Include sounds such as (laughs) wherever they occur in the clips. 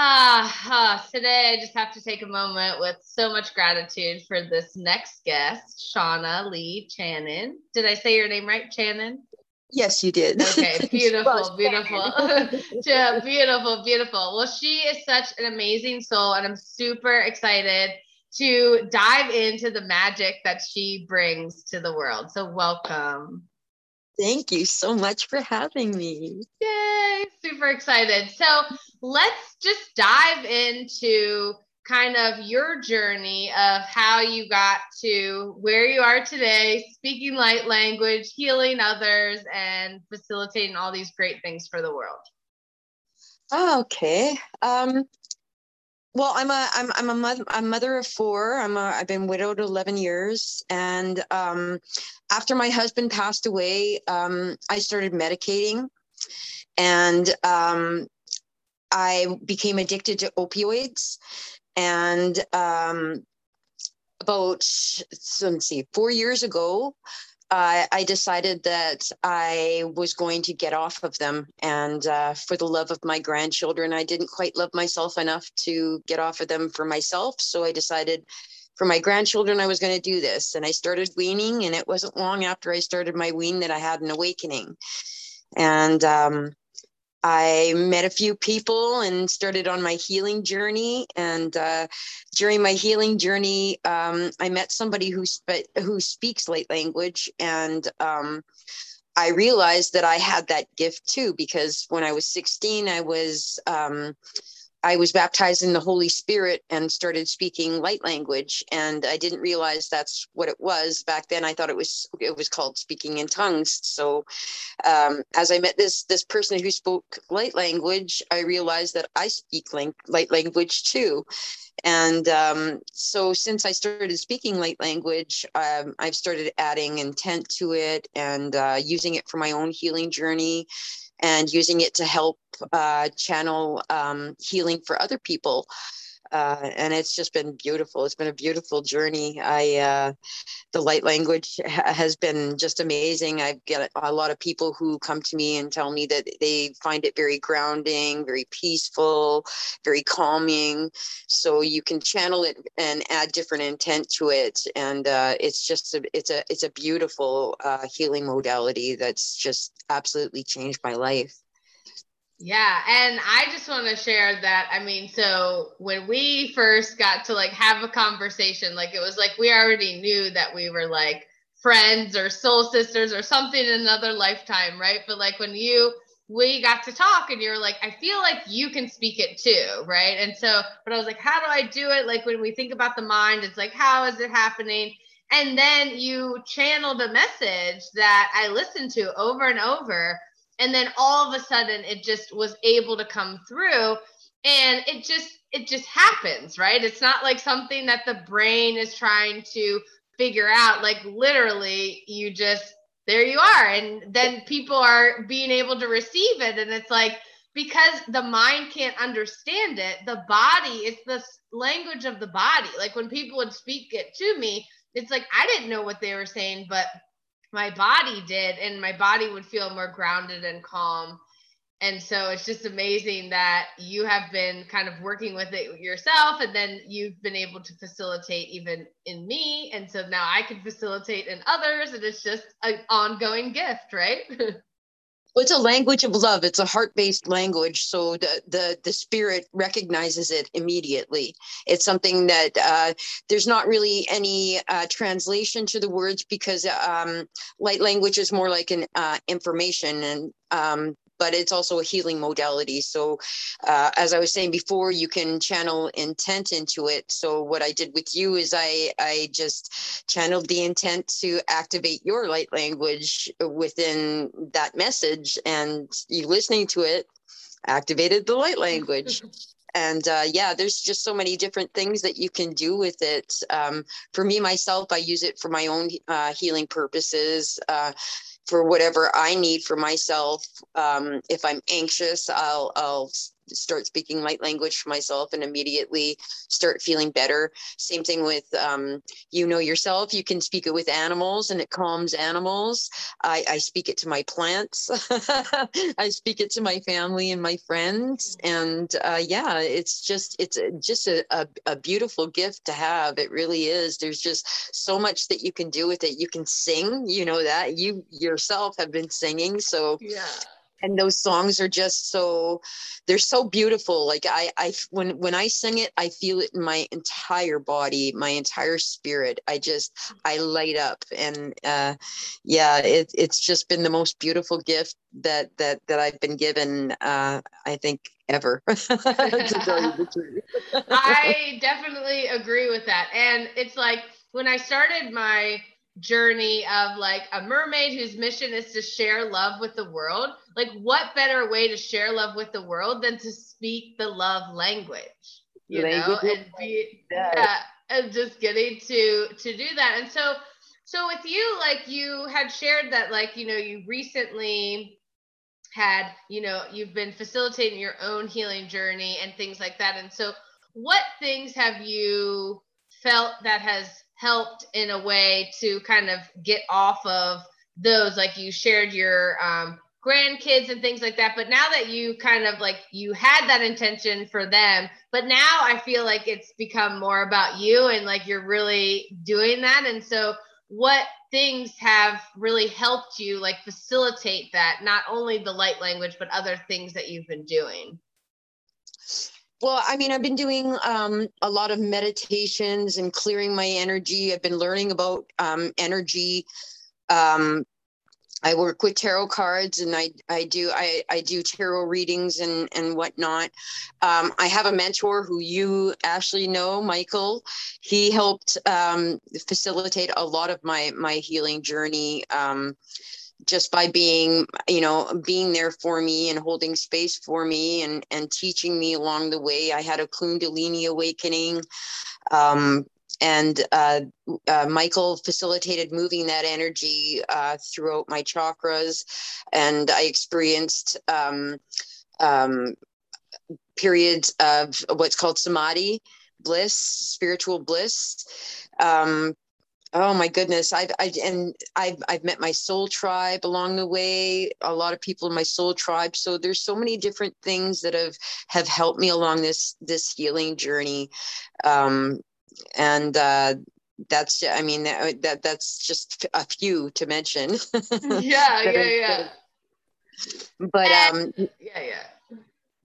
Ah, ah, today I just have to take a moment with so much gratitude for this next guest, Shauna Lee Channon. Did I say your name right, Channon? Yes, you did. Okay, (laughs) beautiful, beautiful. (laughs) yeah, beautiful, beautiful. Well, she is such an amazing soul, and I'm super excited to dive into the magic that she brings to the world. So, welcome. Thank you so much for having me. Yay, super excited. So, let's just dive into kind of your journey of how you got to where you are today, speaking light language, healing others, and facilitating all these great things for the world. Okay. Um, well, I'm a I'm I'm a mother a mother of four. I'm a I've been widowed 11 years, and um, after my husband passed away, um, I started medicating, and um, I became addicted to opioids. And um, about let's see, four years ago, uh, I decided that I was going to get off of them. And uh, for the love of my grandchildren, I didn't quite love myself enough to get off of them for myself. So I decided for my grandchildren, I was going to do this. And I started weaning, and it wasn't long after I started my wean that I had an awakening. And um, I met a few people and started on my healing journey. And uh, during my healing journey, um, I met somebody who spe- who speaks light language, and um, I realized that I had that gift too. Because when I was 16, I was um, I was baptized in the Holy Spirit and started speaking light language, and I didn't realize that's what it was back then. I thought it was it was called speaking in tongues. So, um, as I met this this person who spoke light language, I realized that I speak light language too. And um, so, since I started speaking light language, um, I've started adding intent to it and uh, using it for my own healing journey and using it to help uh, channel um, healing for other people. Uh, and it's just been beautiful. It's been a beautiful journey. I uh, the light language ha- has been just amazing. I've got a lot of people who come to me and tell me that they find it very grounding, very peaceful, very calming. So you can channel it and add different intent to it, and uh, it's just a, it's a it's a beautiful uh, healing modality that's just absolutely changed my life. Yeah, and I just want to share that. I mean, so when we first got to like have a conversation, like it was like we already knew that we were like friends or soul sisters or something in another lifetime, right? But like when you we got to talk and you were like, I feel like you can speak it too, right? And so, but I was like, how do I do it? Like when we think about the mind, it's like, how is it happening? And then you channeled a message that I listened to over and over and then all of a sudden it just was able to come through. And it just it just happens right? It's not like something that the brain is trying to figure out. Like literally you just there you are. And then people are being able to receive it. And it's like because the mind can't understand it the body it's the language of the body. Like when people would speak it to me it's like i didn't know what they were saying but my body did and my body would feel more grounded and calm. And so it's just amazing that you have been kind of working with it yourself and then you've been able to facilitate even in me. And so now i can facilitate in others and it's just an ongoing gift right (laughs) Well, it's a language of love. It's a heart-based language, so the the the spirit recognizes it immediately. It's something that uh, there's not really any uh, translation to the words because um, light language is more like an uh, information, and um, but it's also a healing modality. So, uh, as I was saying before, you can channel intent into it. So, what I did with you is I I just channeled the intent to activate your light language within that message, and you listening to it activated the light language. (laughs) and uh, yeah there's just so many different things that you can do with it um, for me myself i use it for my own uh, healing purposes uh, for whatever I need for myself. Um, if I'm anxious, I'll I'll start speaking light language for myself and immediately start feeling better. Same thing with um, you know yourself. You can speak it with animals and it calms animals. I, I speak it to my plants. (laughs) I speak it to my family and my friends. And uh, yeah, it's just it's just a, a, a beautiful gift to have. It really is. There's just so much that you can do with it. You can sing. You know that you yourself have been singing. So yeah and those songs are just so they're so beautiful. Like i i when when i sing it i feel it in my entire body my entire spirit. I just i light up. And uh yeah it, it's just been the most beautiful gift that that that i've been given uh i think ever. (laughs) (laughs) I definitely agree with that. And it's like when i started my journey of like a mermaid whose mission is to share love with the world. Like, what better way to share love with the world than to speak the love language? You language know, and be yeah, and just getting to to do that. And so, so with you, like you had shared that, like you know, you recently had, you know, you've been facilitating your own healing journey and things like that. And so, what things have you felt that has helped in a way to kind of get off of those like you shared your um, grandkids and things like that. But now that you kind of like you had that intention for them but now i feel like it's become more about you and like you're really doing that. And so what things have really helped you like facilitate that not only the light language but other things that you've been doing well, I mean, I've been doing um, a lot of meditations and clearing my energy. I've been learning about um, energy. Um, I work with tarot cards and I, I do I, I do tarot readings and and whatnot. Um, I have a mentor who you actually know, Michael. He helped um, facilitate a lot of my my healing journey. Just by being you know being there for me and holding space for me and and teaching me along the way. I had a kundalini awakening um, and uh, uh, michael facilitated moving that energy uh, throughout my chakras. And i experienced um, um, periods of what's called samadhi bliss spiritual bliss um, Oh my goodness. I've, I, and I've, I've met my soul tribe along the way, a lot of people in my soul tribe. So there's so many different things that have, have helped me along this, this healing journey. Um, and, uh, that's, I mean, that, that that's just a few to mention. (laughs) yeah, yeah, yeah. But, um, yeah, yeah.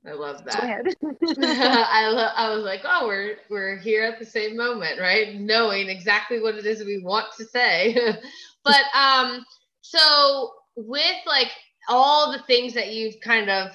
I love that. (laughs) (laughs) I lo- I was like, oh, we're we're here at the same moment, right? Knowing exactly what it is we want to say. (laughs) but um, so with like all the things that you've kind of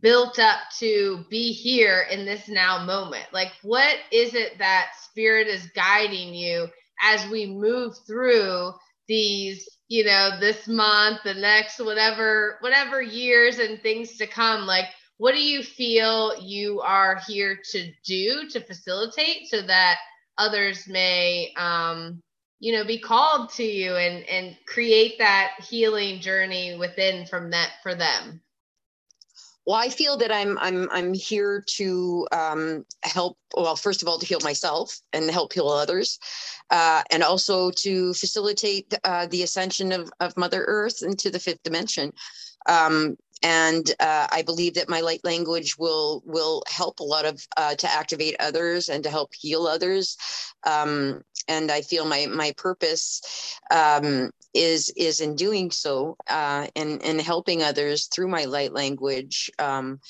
built up to be here in this now moment, like what is it that spirit is guiding you as we move through these you know this month the next whatever whatever years and things to come like what do you feel you are here to do to facilitate so that others may um, you know be called to you and and create that healing journey within from that for them? Well i feel that i'm i'm i'm here to um, help well first of all to heal myself and help heal others uh, and also to facilitate uh, the ascension of, of mother earth into the fifth dimension. Um, and uh, I believe that my light language will will help a lot of uh, to activate others and to help heal others. Um, and I feel my my purpose um, is is in doing so uh, and and helping others through my light language. Um,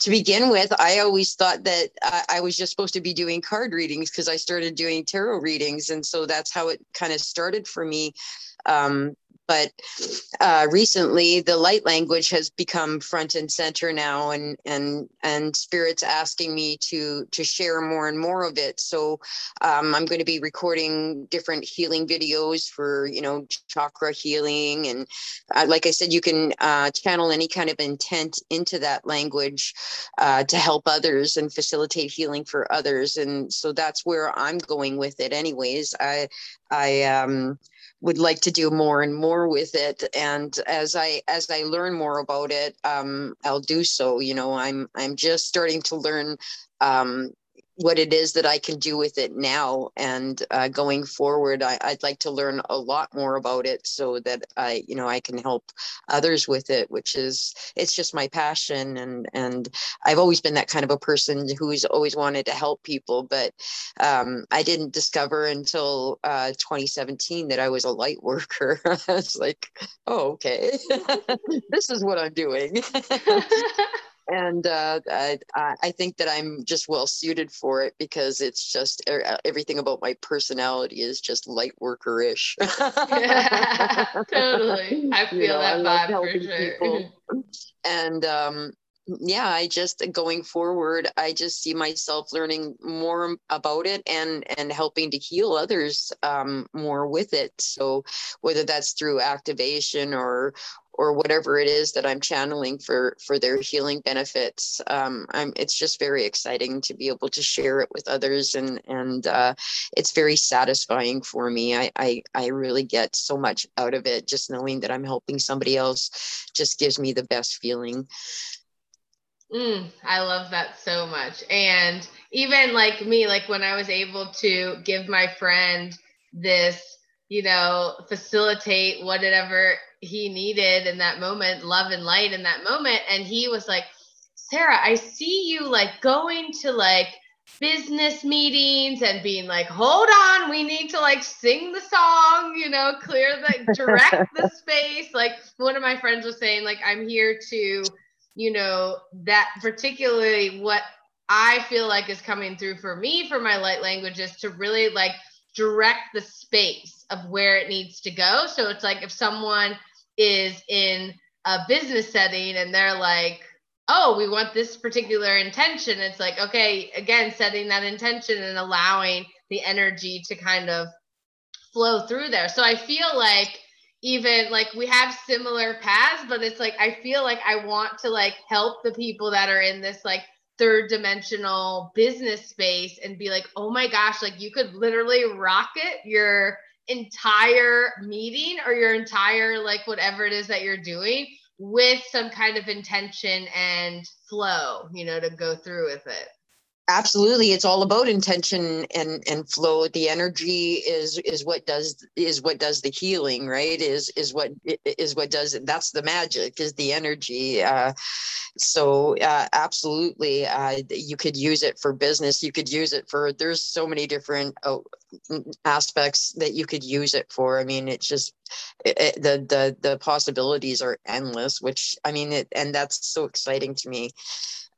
to begin with, I always thought that I, I was just supposed to be doing card readings because I started doing tarot readings, and so that's how it kind of started for me. Um, but uh, recently the light language has become front and center now and and and spirits asking me to to share more and more of it. So um, i'm going to be recording different healing videos for you know chakra healing and uh, like i said you can uh, channel any kind of intent into that language uh, to help others and facilitate healing for others. And so that's where i'm going with it anyways. I i um would like to do more and more with it. And as i as i learn more about it um, i'll do so. You know i'm i'm just starting to learn um, what it is that I can do with it now. And uh, going forward, I, would like to learn a lot more about it so that I, you know, I can help others with it, which is, it's just my passion. And, and I've always been that kind of a person who's always wanted to help people, but um, I didn't discover until uh, 2017 that I was a light worker. (laughs) I was like, oh, okay, (laughs) this is what I'm doing. (laughs) and uh, I, I think that I'm just well suited for it because it's just er, everything about my personality is just light worker-ish. yeah, (laughs) totally. I (laughs) feel you know, that I vibe for sure. and um, yeah, I just going forward, I just see myself learning more about it and and helping to heal others um, more with it. So whether that's through activation or or whatever it is that I'm channeling for for their healing benefits. Um, I'm, it's just very exciting to be able to share it with others, and and uh, it's very satisfying for me. I, I I really get so much out of it. Just knowing that I'm helping somebody else just gives me the best feeling. Mm, I love that so much, and even like me, like when I was able to give my friend this you know, facilitate whatever he needed in that moment, love and light in that moment. And he was like, Sarah, I see you like going to like business meetings and being like, hold on, we need to like sing the song, you know, clear the direct (laughs) the space. Like one of my friends was saying, like, I'm here to, you know, that particularly what I feel like is coming through for me for my light language is to really like direct the space of where it needs to go. So it's like if someone is in a business setting and they're like, oh, we want this particular intention, it's like, okay, again, setting that intention and allowing the energy to kind of flow through there. So I feel like even like we have similar paths, but it's like I feel like I want to like help the people that are in this like third dimensional business space and be like, oh my gosh, like you could literally rocket your entire meeting or your entire, like whatever it is that you're doing with some kind of intention and flow, you know, to go through with it absolutely it's all about intention and and flow. The energy is is what does is what does the healing right? Is is what is what does it that's the magic is the energy uh, so uh, absolutely uh, you could use it for business you could use it for there's so many different uh, aspects that you could use it for. I mean it's just it, the the the possibilities are endless which i mean it and that's so exciting to me.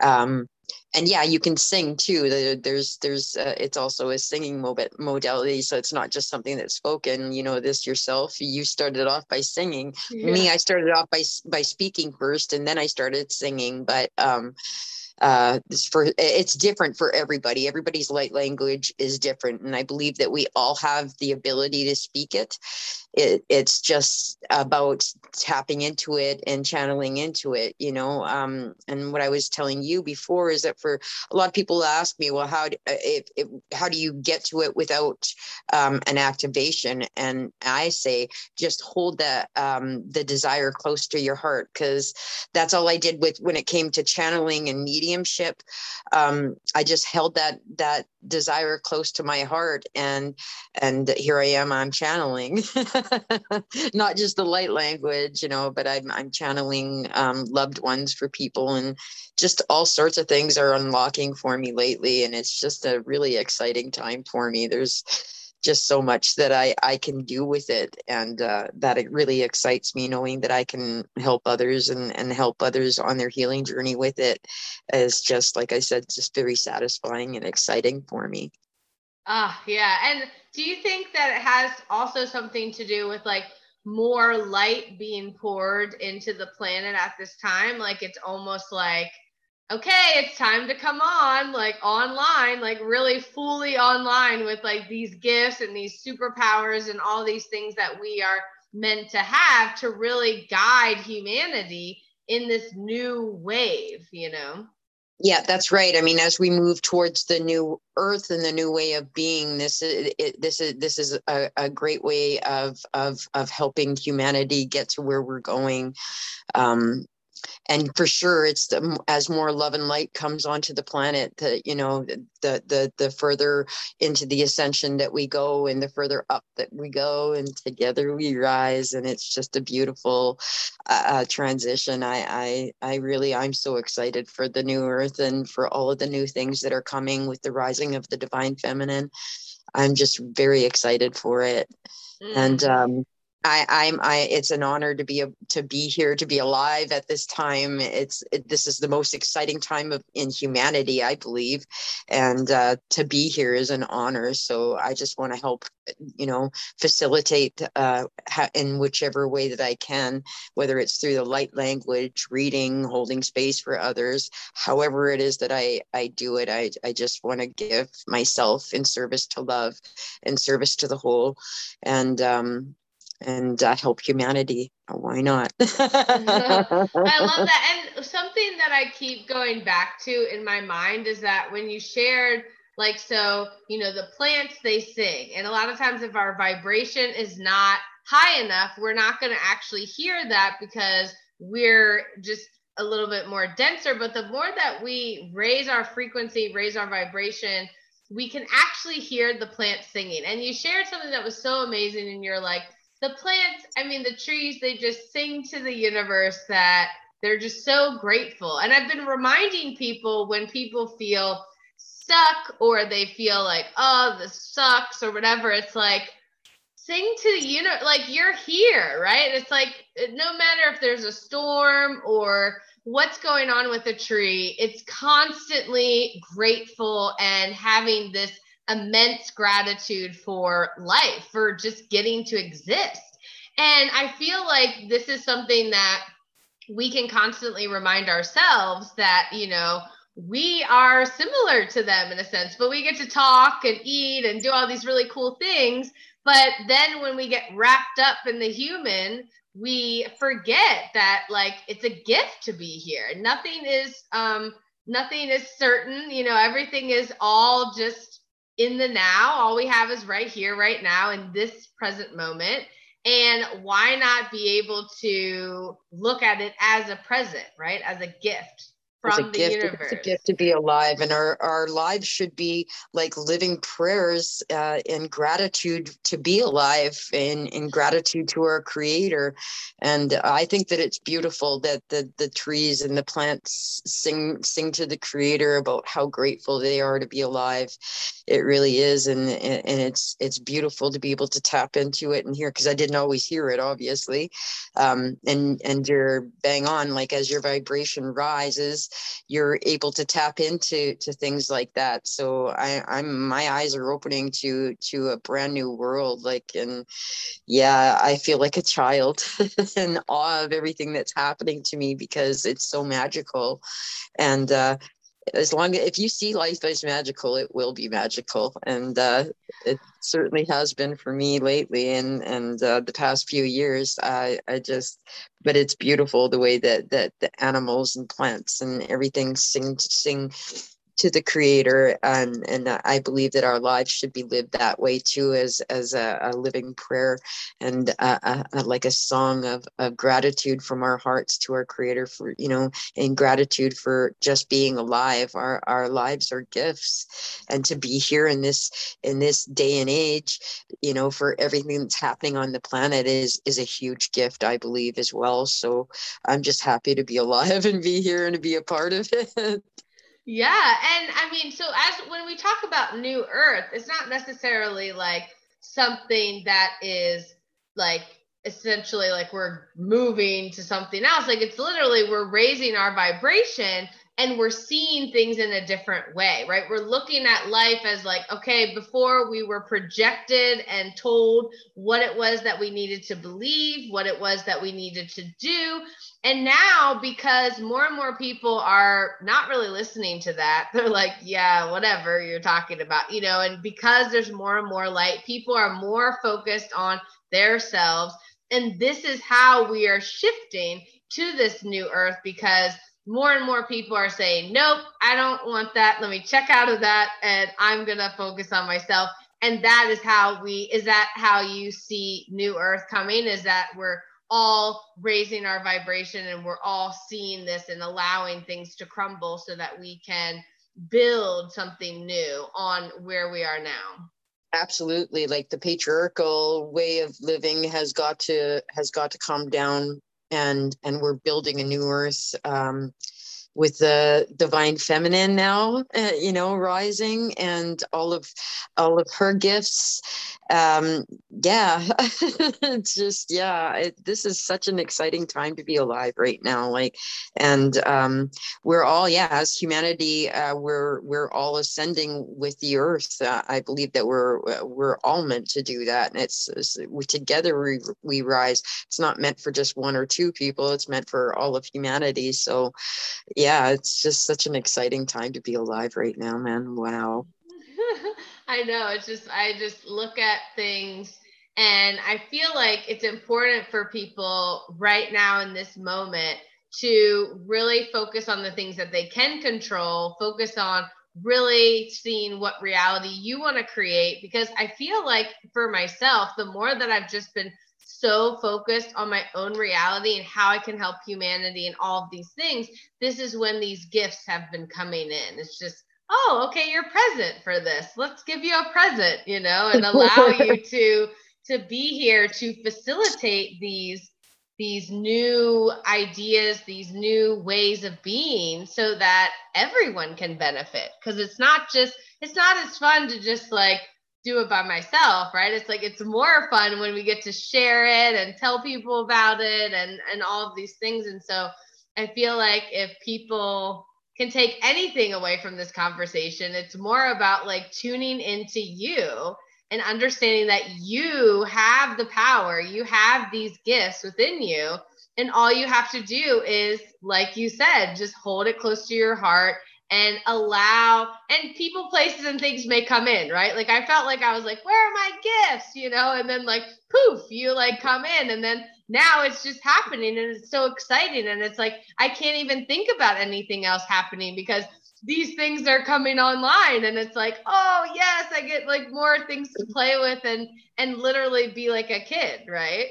Um and yeah you can sing too. There's there's uh, it's also a singing modality so it's not just something that's spoken you know this yourself. You started off by singing. Yeah. me i started off by by speaking first and then i started singing but um uh, for it's different for everybody. Everybody's light language is different, and I believe that we all have the ability to speak it. it it's just about tapping into it and channeling into it, you know. Um, and what I was telling you before is that for a lot of people ask me, well, how do, uh, if, if, how do you get to it without um, an activation? And I say, just hold that um, the desire close to your heart, because that's all I did with when it came to channeling and meeting mediumship um, i just held that that desire close to my heart and and here i am i'm channeling. (laughs) Not just the light language you know but i'm, I'm channeling um, loved ones for people and just all sorts of things are unlocking for me lately and it's just a really exciting time for me. There's just so much that I, I can do with it. And uh, that it really excites me knowing that I can help others and, and help others on their healing journey with it is just, like I said, just very satisfying and exciting for me. Ah, uh, yeah. And do you think that it has also something to do with like more light being poured into the planet at this time? Like it's almost like okay, it's time to come on, like online, like really fully online with like these gifts and these superpowers and all these things that we are meant to have to really guide humanity in this new wave, you know? Yeah, that's right. I mean, as we move towards the new Earth and the new way of being, this is it, this is this is a, a great way of of of helping humanity get to where we're going. Um, and for sure it's the, as more love and light comes onto the planet that you know the the the further into the ascension that we go and the further up that we go and together we rise and it's just a beautiful uh, uh transition. I, I i really i'm so excited for the new earth and for all of the new things that are coming with the rising of the divine feminine. I'm just very excited for it. Mm. and um I, I'm I it's an honor to be a, to be here to be alive at this time. It's it, this is the most exciting time of in humanity, I believe, and uh, to be here is an honor. So I just want to help, you know, facilitate uh, ha- in whichever way that I can, whether it's through the light language, reading, holding space for others, however it is that I I do it. I I just want to give myself in service to love, in service to the whole, and um, and uh, help humanity. Why not? (laughs) (laughs) I love that. And something that I keep going back to in my mind is that when you shared, like, so, you know, the plants, they sing. And a lot of times, if our vibration is not high enough, we're not going to actually hear that because we're just a little bit more denser. But the more that we raise our frequency, raise our vibration, we can actually hear the plant singing. And you shared something that was so amazing, and you're like, the plants, I mean, the trees, they just sing to the universe that they're just so grateful. And I've been reminding people when people feel stuck or they feel like, oh, this sucks or whatever, it's like, sing to the universe, like you're here, right? It's like, no matter if there's a storm or what's going on with a tree, it's constantly grateful and having this immense gratitude for life, for just getting to exist. And I feel like this is something that we can constantly remind ourselves that, you know, we are similar to them in a sense, but we get to talk and eat and do all these really cool things. But then when we get wrapped up in the human, we forget that like it's a gift to be here. Nothing is um nothing is certain, you know, everything is all just in the now. All we have is right here, right now, in this present moment. And why not be able to look at it as a present, right? As a gift from the gift, universe. It's a gift to be alive, and our our lives should be like living prayers uh, in gratitude to be alive, in in gratitude to our Creator. And I think that it's beautiful that the the trees and the plants sing sing to the Creator about how grateful they are to be alive. It really is, and and it's it's beautiful to be able to tap into it and hear because I didn't always hear it, obviously. Um, and and you're bang on, like as your vibration rises you're able to tap into to things like that. So i i'm my eyes are opening to to a brand new world like and yeah i feel like a child (laughs) in awe of everything that's happening to me because it's so magical. And uh as long as if you see life as magical it will be magical. And uh, it certainly has been for me lately and and uh, the past few years. I i just but it's beautiful the way that that the animals and plants and everything sing sing to the creator um, and and i believe that our lives should be lived that way too as as a, a living prayer and a, a, like a song of, of gratitude from our hearts to our creator for you know in gratitude for just being alive. Our our lives are gifts. And to be here in this in this day and age you know for everything that's happening on the planet is is a huge gift i believe as well. So i'm just happy to be alive (laughs) and be here and to be a part of it yeah. And I mean, so as when we talk about new earth, it's not necessarily like something that is like essentially like we're moving to something else. Like it's literally we're raising our vibration and we're seeing things in a different way, right? We're looking at life as like, okay, before we were projected and told what it was that we needed to believe, what it was that we needed to do. And now, because more and more people are not really listening to that, (laughs) they're like, yeah, whatever you're talking about, you know, and because there's more and more light, people are more focused on their selves. And this is how we are shifting to this new earth because more and more people are saying, nope, I don't want that. Let me check out of that and I'm going to focus on myself. And that is how we, is that how you see New Earth coming? Is that we're all raising our vibration and we're all seeing this and allowing things to crumble so that we can build something new on where we are now absolutely like the patriarchal way of living has got to has got to come down and and we're building a new earth um, with the divine feminine now uh, you know rising and all of all of her gifts. Um yeah (laughs) just yeah it, this is such an exciting time to be alive right now like and um we're all yeah as humanity uh, we're we're all ascending with the earth. Uh, i believe that we're we're all meant to do that and it's, it's we together we, we rise. It's not meant for just one or two people it's meant for all of humanity. So yeah it's just such an exciting time to be alive right now man wow (laughs) I know. It's just, I just look at things and I feel like it's important for people right now in this moment to really focus on the things that they can control, focus on really seeing what reality you want to create. Because I feel like for myself, the more that I've just been so focused on my own reality and how I can help humanity and all of these things, this is when these gifts have been coming in. It's just, oh, okay, you're present for this. Let's give you a present, you know, and (laughs) allow you to to be here to facilitate these these new ideas, these new ways of being so that everyone can benefit because it's not just it's not as fun to just like do it by myself, right? It's like it's more fun when we get to share it and tell people about it and and all of these things and so I feel like if people can take anything away from this conversation. It's more about like tuning into you and understanding that you have the power, you have these gifts within you. And all you have to do is, like you said, just hold it close to your heart and allow and people places and things may come in right? Like i felt like i was like where are my gifts? You know and then like poof you like come in and then now it's just happening and it's so exciting and it's like i can't even think about anything else happening because these things are coming online and it's like oh yes i get like more things to play with and and literally be like a kid right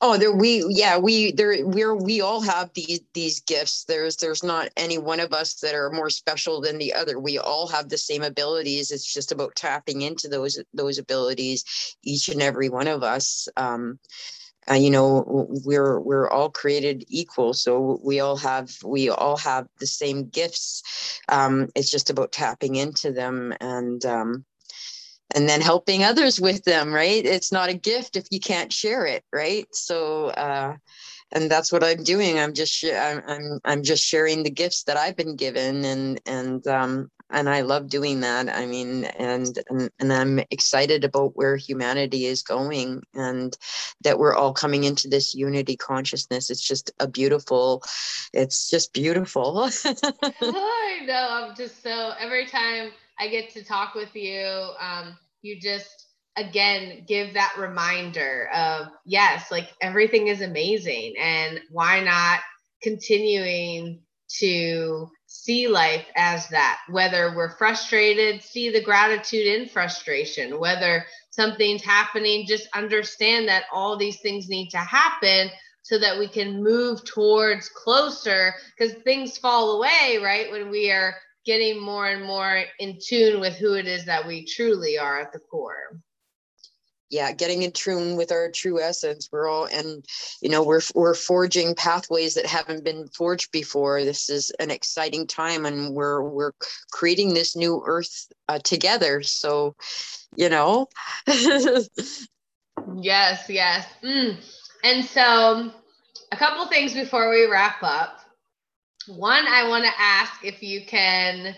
oh there we yeah we there we're we all have these these gifts. There's there's not any one of us that are more special than the other. We all have the same abilities. It's just about tapping into those those abilities each and every one of us. Um uh, you know we're we're all created equal so we all have we all have the same gifts. Um, it's just about tapping into them and um, and then helping others with them right it's not a gift if you can't share it right so uh, and that's what i'm doing i'm just I'm, I'm i'm just sharing the gifts that i've been given and and um and I love doing that. I mean, and, and and I'm excited about where humanity is going, and that we're all coming into this unity consciousness. It's just a beautiful, it's just beautiful. (laughs) (laughs) I know. I'm just so every time I get to talk with you, um, you just again give that reminder of yes, like everything is amazing, and why not continuing to see life as that. Whether we're frustrated, see the gratitude in frustration. Whether something's happening, just understand that all these things need to happen so that we can move towards closer because things fall away, right? When we are getting more and more in tune with who it is that we truly are at the core. Yeah getting in tune with our true essence. We're all and you know we're we're forging pathways that haven't been forged before. This is an exciting time and we're we're creating this new earth uh, together. So you know? (laughs) Yes yes. Mm. and so a couple things before we wrap up one i want to ask if you can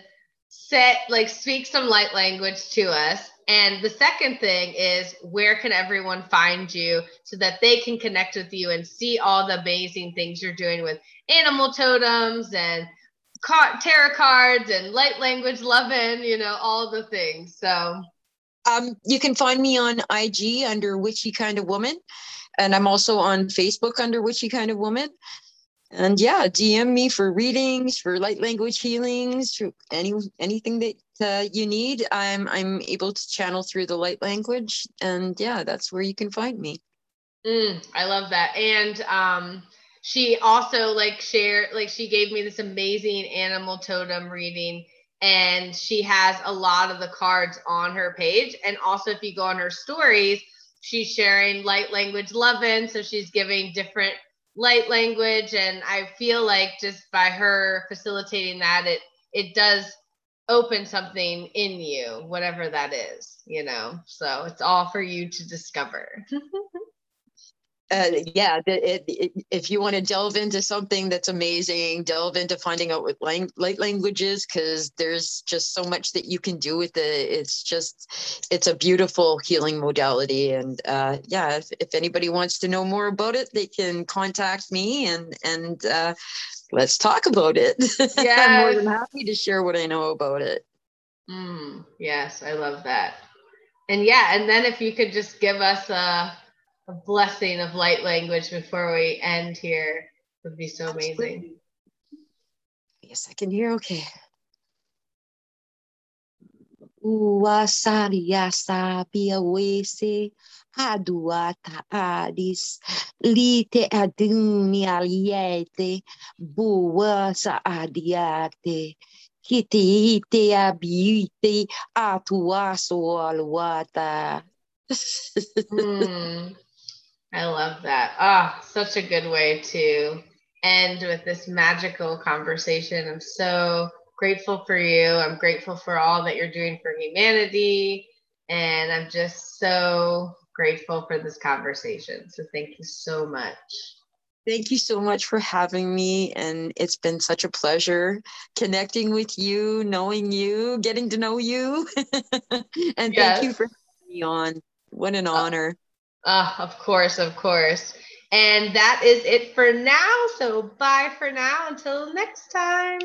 set like speak some light language to us and the second thing is where can everyone find you so that they can connect with you and see all the amazing things you're doing with animal totems and tarot cards and light language loving, you know, all the things. So um, you can find me on IG under Witchy Kind of Woman. And I'm also on Facebook under Witchy Kind of Woman. And yeah, DM me for readings, for light language healings, for any anything that uh, you need. I'm I'm able to channel through the light language, and yeah, that's where you can find me. Mm, I love that, and um, she also like shared like she gave me this amazing animal totem reading and she has a lot of the cards on her page and also if you go on her stories she's sharing light language loving so she's giving different light language and i feel like just by her facilitating that it it does open something in you whatever that is you know? So it's all for you to discover (laughs) uh, yeah, it, it, if you want to delve into something that's amazing, delve into finding out what lang- light languages, because there's just so much that you can do with it. It's just, it's a beautiful healing modality. And uh, yeah, if, if anybody wants to know more about it, they can contact me and and uh, let's talk about it. Yeah, (laughs) I'm more than happy to share what I know about it. Mm, yes, I love that. And yeah, and then if you could just give us a a blessing of light language before we end here would be so amazing. Yes, I can hear okay. Uwasaria sabia wese aduata adis lite aduni aliete bua sa adiate kite ite abite atuaso aluata. (laughs) mm. I love that. Ah, oh, such a good way to end with this magical conversation. I'm so grateful for you. I'm grateful for all that you're doing for humanity. And I'm just so grateful for this conversation. So thank you so much. Thank you so much for having me. And it's been such a pleasure connecting with you, knowing you, getting to know you. (laughs) and yes. thank you for having me on. What an honor. Uh, of course, of course. And that is it for now. So bye for now until next time.